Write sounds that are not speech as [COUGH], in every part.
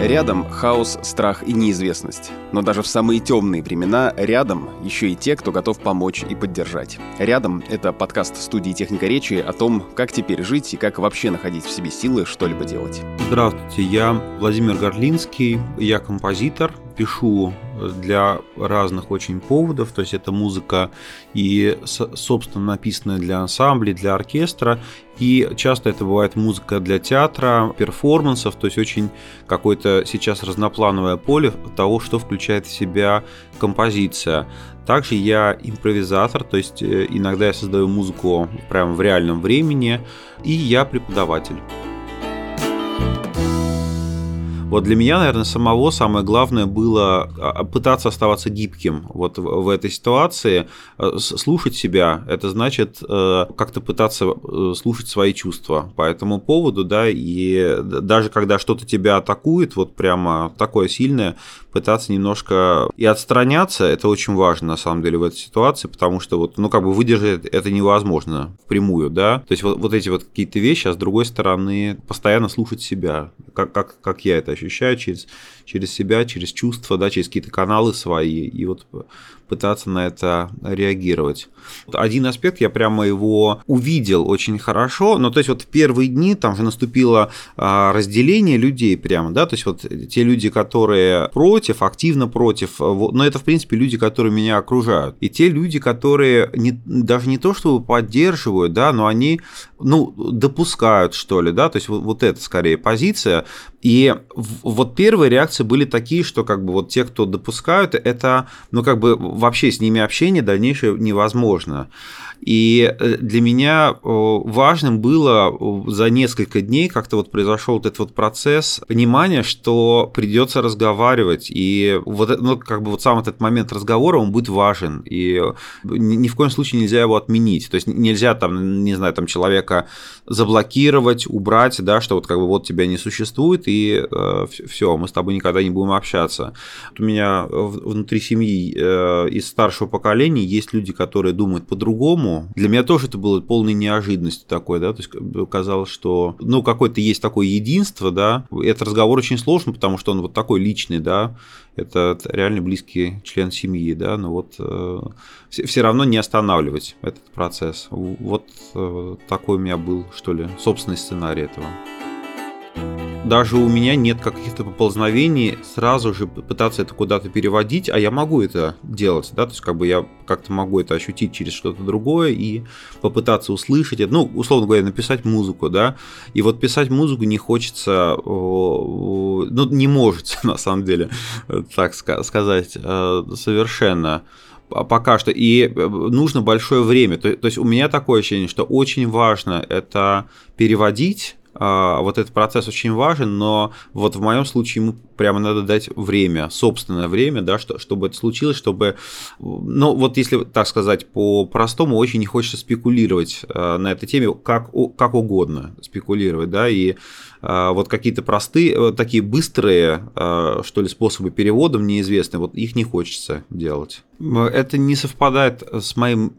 Рядом хаос, страх и неизвестность. Но даже в самые темные времена рядом еще и те, кто готов помочь и поддержать. Рядом — это подкаст студии «Техника речи» о том, как теперь жить и как вообще находить в себе силы что-либо делать. Здравствуйте, я Владимир Горлинский, я композитор, пишу для разных очень поводов, то есть это музыка и, собственно, написанная для ансамблей, для оркестра, и часто это бывает музыка для театра, перформансов, то есть очень какое-то сейчас разноплановое поле того, что включает в себя композиция. Также я импровизатор, то есть э, иногда я создаю музыку прямо в реальном времени, и я преподаватель. Вот для меня, наверное, самого самое главное было а, пытаться оставаться гибким вот в этой ситуации. Э, слушать себя, это значит э, как-то пытаться э, слушать свои чувства по этому поводу, да, и даже когда что-то тебя атакует, вот прямо такое сильное, пытаться немножко и отстраняться, это очень важно на самом деле в этой ситуации, потому что вот, ну, как бы выдержать это невозможно впрямую, да, то есть вот, вот эти вот какие-то вещи, а с другой стороны постоянно слушать себя, как, как, как я это ощущаю через, через себя, через чувства, да, через какие-то каналы свои, и вот пытаться на это реагировать. Один аспект, я прямо его увидел очень хорошо, но то есть вот в первые дни там же наступило а, разделение людей прямо, да, то есть вот те люди, которые против, активно против, но это в принципе люди, которые меня окружают, и те люди, которые не, даже не то чтобы поддерживают, да, но они, ну, допускают, что ли, да, то есть вот, вот это скорее позиция, и вот первые реакции были такие, что как бы вот те, кто допускают, это, ну, как бы вообще с ними общение дальнейшее невозможно. И э, для меня важным было за несколько дней как-то вот произошел вот этот вот процесс понимания, что придется разговаривать. И вот, ну, как бы вот сам этот момент разговора, он будет важен. И ни в коем случае нельзя его отменить. То есть нельзя там, не знаю, там человека заблокировать, убрать, да, что вот как бы вот тебя не существует, и э, все, мы с тобой никогда не будем общаться. У меня внутри семьи э, из старшего поколения есть люди, которые думают по-другому, по Для меня тоже это было полной неожиданностью такой, да, то есть казалось, что, ну, какое-то есть такое единство, да, этот разговор очень сложный, потому что он вот такой личный, да, это реально близкий член семьи, да, но вот э, все равно не останавливать этот процесс. Вот э, такой у меня был, что ли, собственный сценарий этого даже у меня нет каких-то поползновений сразу же пытаться это куда-то переводить, а я могу это делать, да, то есть как бы я как-то могу это ощутить через что-то другое и попытаться услышать это, ну, условно говоря, написать музыку, да, и вот писать музыку не хочется, ну, не может, [LAUGHS] на самом деле, так сказать, э, совершенно пока что. И э, нужно большое время. То, то есть у меня такое ощущение, что очень важно это переводить а, вот этот процесс очень важен, но вот в моем случае ему прямо надо дать время, собственное время, да, что, чтобы это случилось, чтобы, ну, вот если так сказать по-простому, очень не хочется спекулировать а, на этой теме, как, как угодно спекулировать, да, и а, вот какие-то простые, э, такие быстрые, а, что ли, способы перевода мне известны, вот их не хочется делать. Это не совпадает с моим,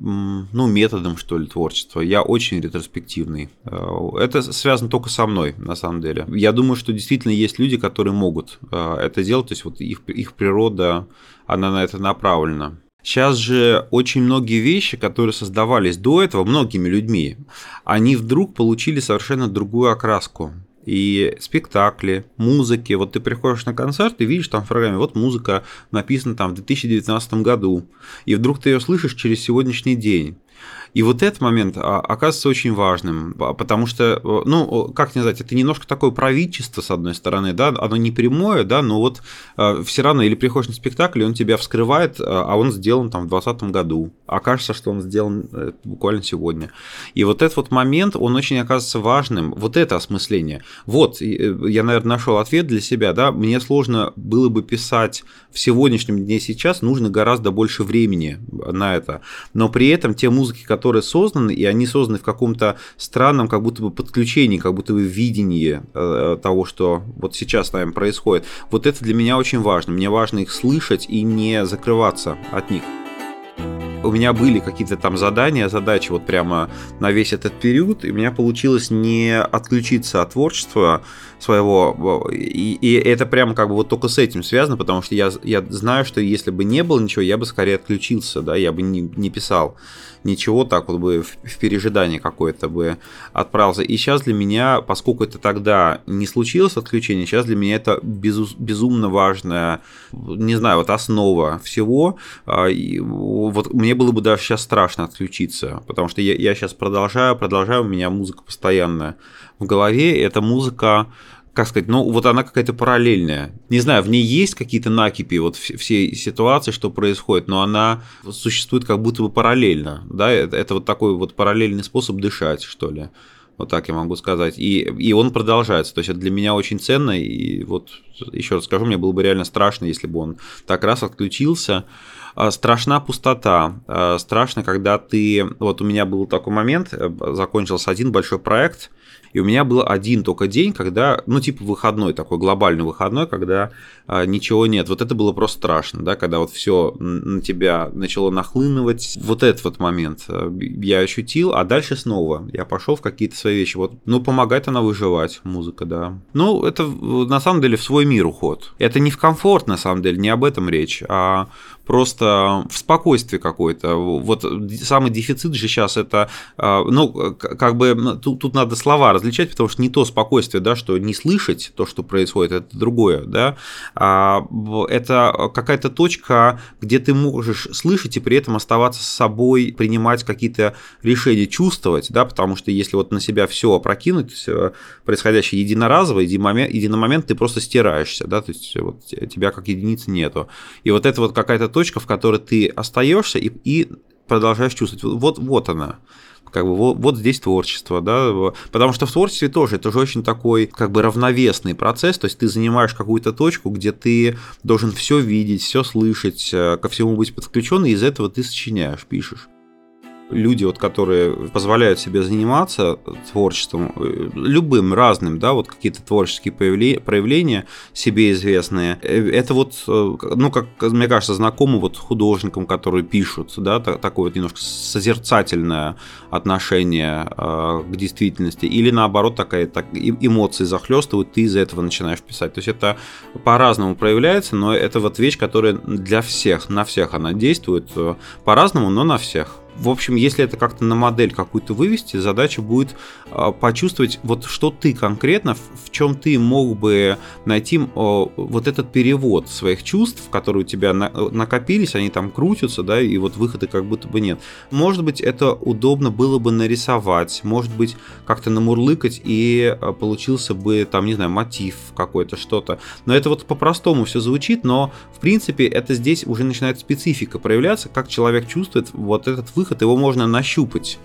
ну, методом, что ли, творчества. Я очень ретроспективный. А, это связано только со мной, на самом деле. Я думаю, что действительно есть люди, которые могут это делать, то есть вот их, их природа, она на это направлена. Сейчас же очень многие вещи, которые создавались до этого многими людьми, они вдруг получили совершенно другую окраску и спектакли, музыки. Вот ты приходишь на концерт и видишь там в программе, вот музыка написана там в 2019 году, и вдруг ты ее слышишь через сегодняшний день. И вот этот момент а, оказывается очень важным, потому что, ну, как знать, это немножко такое правительство, с одной стороны, да, оно не прямое, да, но вот а, все равно или приходишь на спектакль, и он тебя вскрывает, а, а он сделан там в 2020 году, окажется, что он сделан э, буквально сегодня. И вот этот вот момент, он очень оказывается важным, вот это осмысление. Вот, э, я, наверное, нашел ответ для себя, да, мне сложно было бы писать в сегодняшнем дне сейчас, нужно гораздо больше времени на это, но при этом те музыки, которые которые созданы, и они созданы в каком-то странном как будто бы подключении, как будто бы видении э, того, что вот сейчас с нами происходит. Вот это для меня очень важно. Мне важно их слышать и не закрываться от них. У меня были какие-то там задания, задачи вот прямо на весь этот период, и у меня получилось не отключиться от творчества своего, и, и это прямо как бы вот только с этим связано, потому что я, я знаю, что если бы не было ничего, я бы скорее отключился, да, я бы не, не писал ничего, так вот бы в, в пережидании какое-то бы отправился. И сейчас для меня, поскольку это тогда не случилось отключение, сейчас для меня это безу, безумно важная, не знаю, вот основа всего. А, и вот мне было бы даже сейчас страшно отключиться, потому что я, я сейчас продолжаю, продолжаю, у меня музыка постоянно в голове, эта музыка как сказать, ну вот она какая-то параллельная. Не знаю, в ней есть какие-то накипи вот всей ситуации, что происходит, но она существует как будто бы параллельно, да, это, это вот такой вот параллельный способ дышать, что ли. Вот так я могу сказать. И, и он продолжается. То есть это для меня очень ценно. И вот еще раз скажу, мне было бы реально страшно, если бы он так раз отключился. А, страшна пустота. А, страшно, когда ты... Вот у меня был такой момент, э, закончился один большой проект, и у меня был один только день, когда, ну, типа выходной, такой глобальный выходной, когда а, ничего нет. Вот это было просто страшно, да, когда вот все на тебя начало нахлынывать. Вот этот вот момент э, я ощутил, а дальше снова я пошел в какие-то свои вещи. Вот, ну, помогает она выживать, музыка, да. Ну, это на самом деле в свой мир уход. Это не в комфорт, на самом деле, не об этом речь, а просто в спокойствии какой-то. Вот самый дефицит же сейчас это, а, ну, как бы тут, тут надо слова различать, потому что не то спокойствие, да, что не слышать то, что происходит, это другое, да, а это какая-то точка, где ты можешь слышать и при этом оставаться с собой, принимать какие-то решения, чувствовать, да, потому что если вот на себя все опрокинуть, происходящее единоразово, единый момент ты просто стираешься, да, то есть вот тебя как единицы нету. И вот это вот какая-то точка, в которой ты остаешься и, и продолжаешь чувствовать. Вот, вот она. Как бы вот, вот здесь творчество, да, потому что в творчестве тоже это же очень такой как бы равновесный процесс, то есть ты занимаешь какую-то точку, где ты должен все видеть, все слышать, э, ко всему быть подключен, и из этого ты сочиняешь, пишешь люди, вот, которые позволяют себе заниматься творчеством, э, любым, разным, да, вот какие-то творческие проявления себе известные, э, это вот, э, ну, как мне кажется, знакомо вот художникам, которые пишут, да, такое вот немножко созерцательное отношение к действительности, или наоборот, такая так, эмоции захлестывают, ты из-за этого начинаешь писать. То есть это по-разному проявляется, но это вот вещь, которая для всех, на всех она действует по-разному, но на всех. В общем, если это как-то на модель какую-то вывести, задача будет а, почувствовать, вот что ты конкретно, в чем ты мог бы найти вот этот перевод своих чувств, которые у тебя накопились, они там крутятся, да, и вот выхода как будто бы нет. Может быть, это удобно было бы нарисовать, может быть, как-то намурлыкать, и а, получился бы, там, не знаю, мотив какой-то, что-то. Но это вот по-простому все звучит, но, в принципе, это здесь уже начинает специфика проявляться, как человек чувствует вот этот выход выход, его можно нащупать.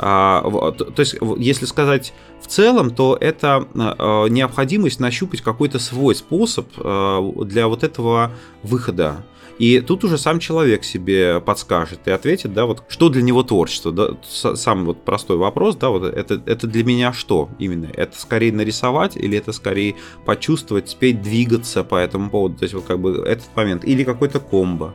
А, то есть, если сказать в целом, то это а, необходимость нащупать какой-то свой способ а, для вот этого выхода. И тут уже сам человек себе подскажет и ответит, да, вот что для него творчество, да, самый вот простой вопрос, да, вот это, это для меня что именно? Это скорее нарисовать или это скорее почувствовать, спеть, двигаться по этому поводу, то есть вот как бы этот момент, или какой-то комбо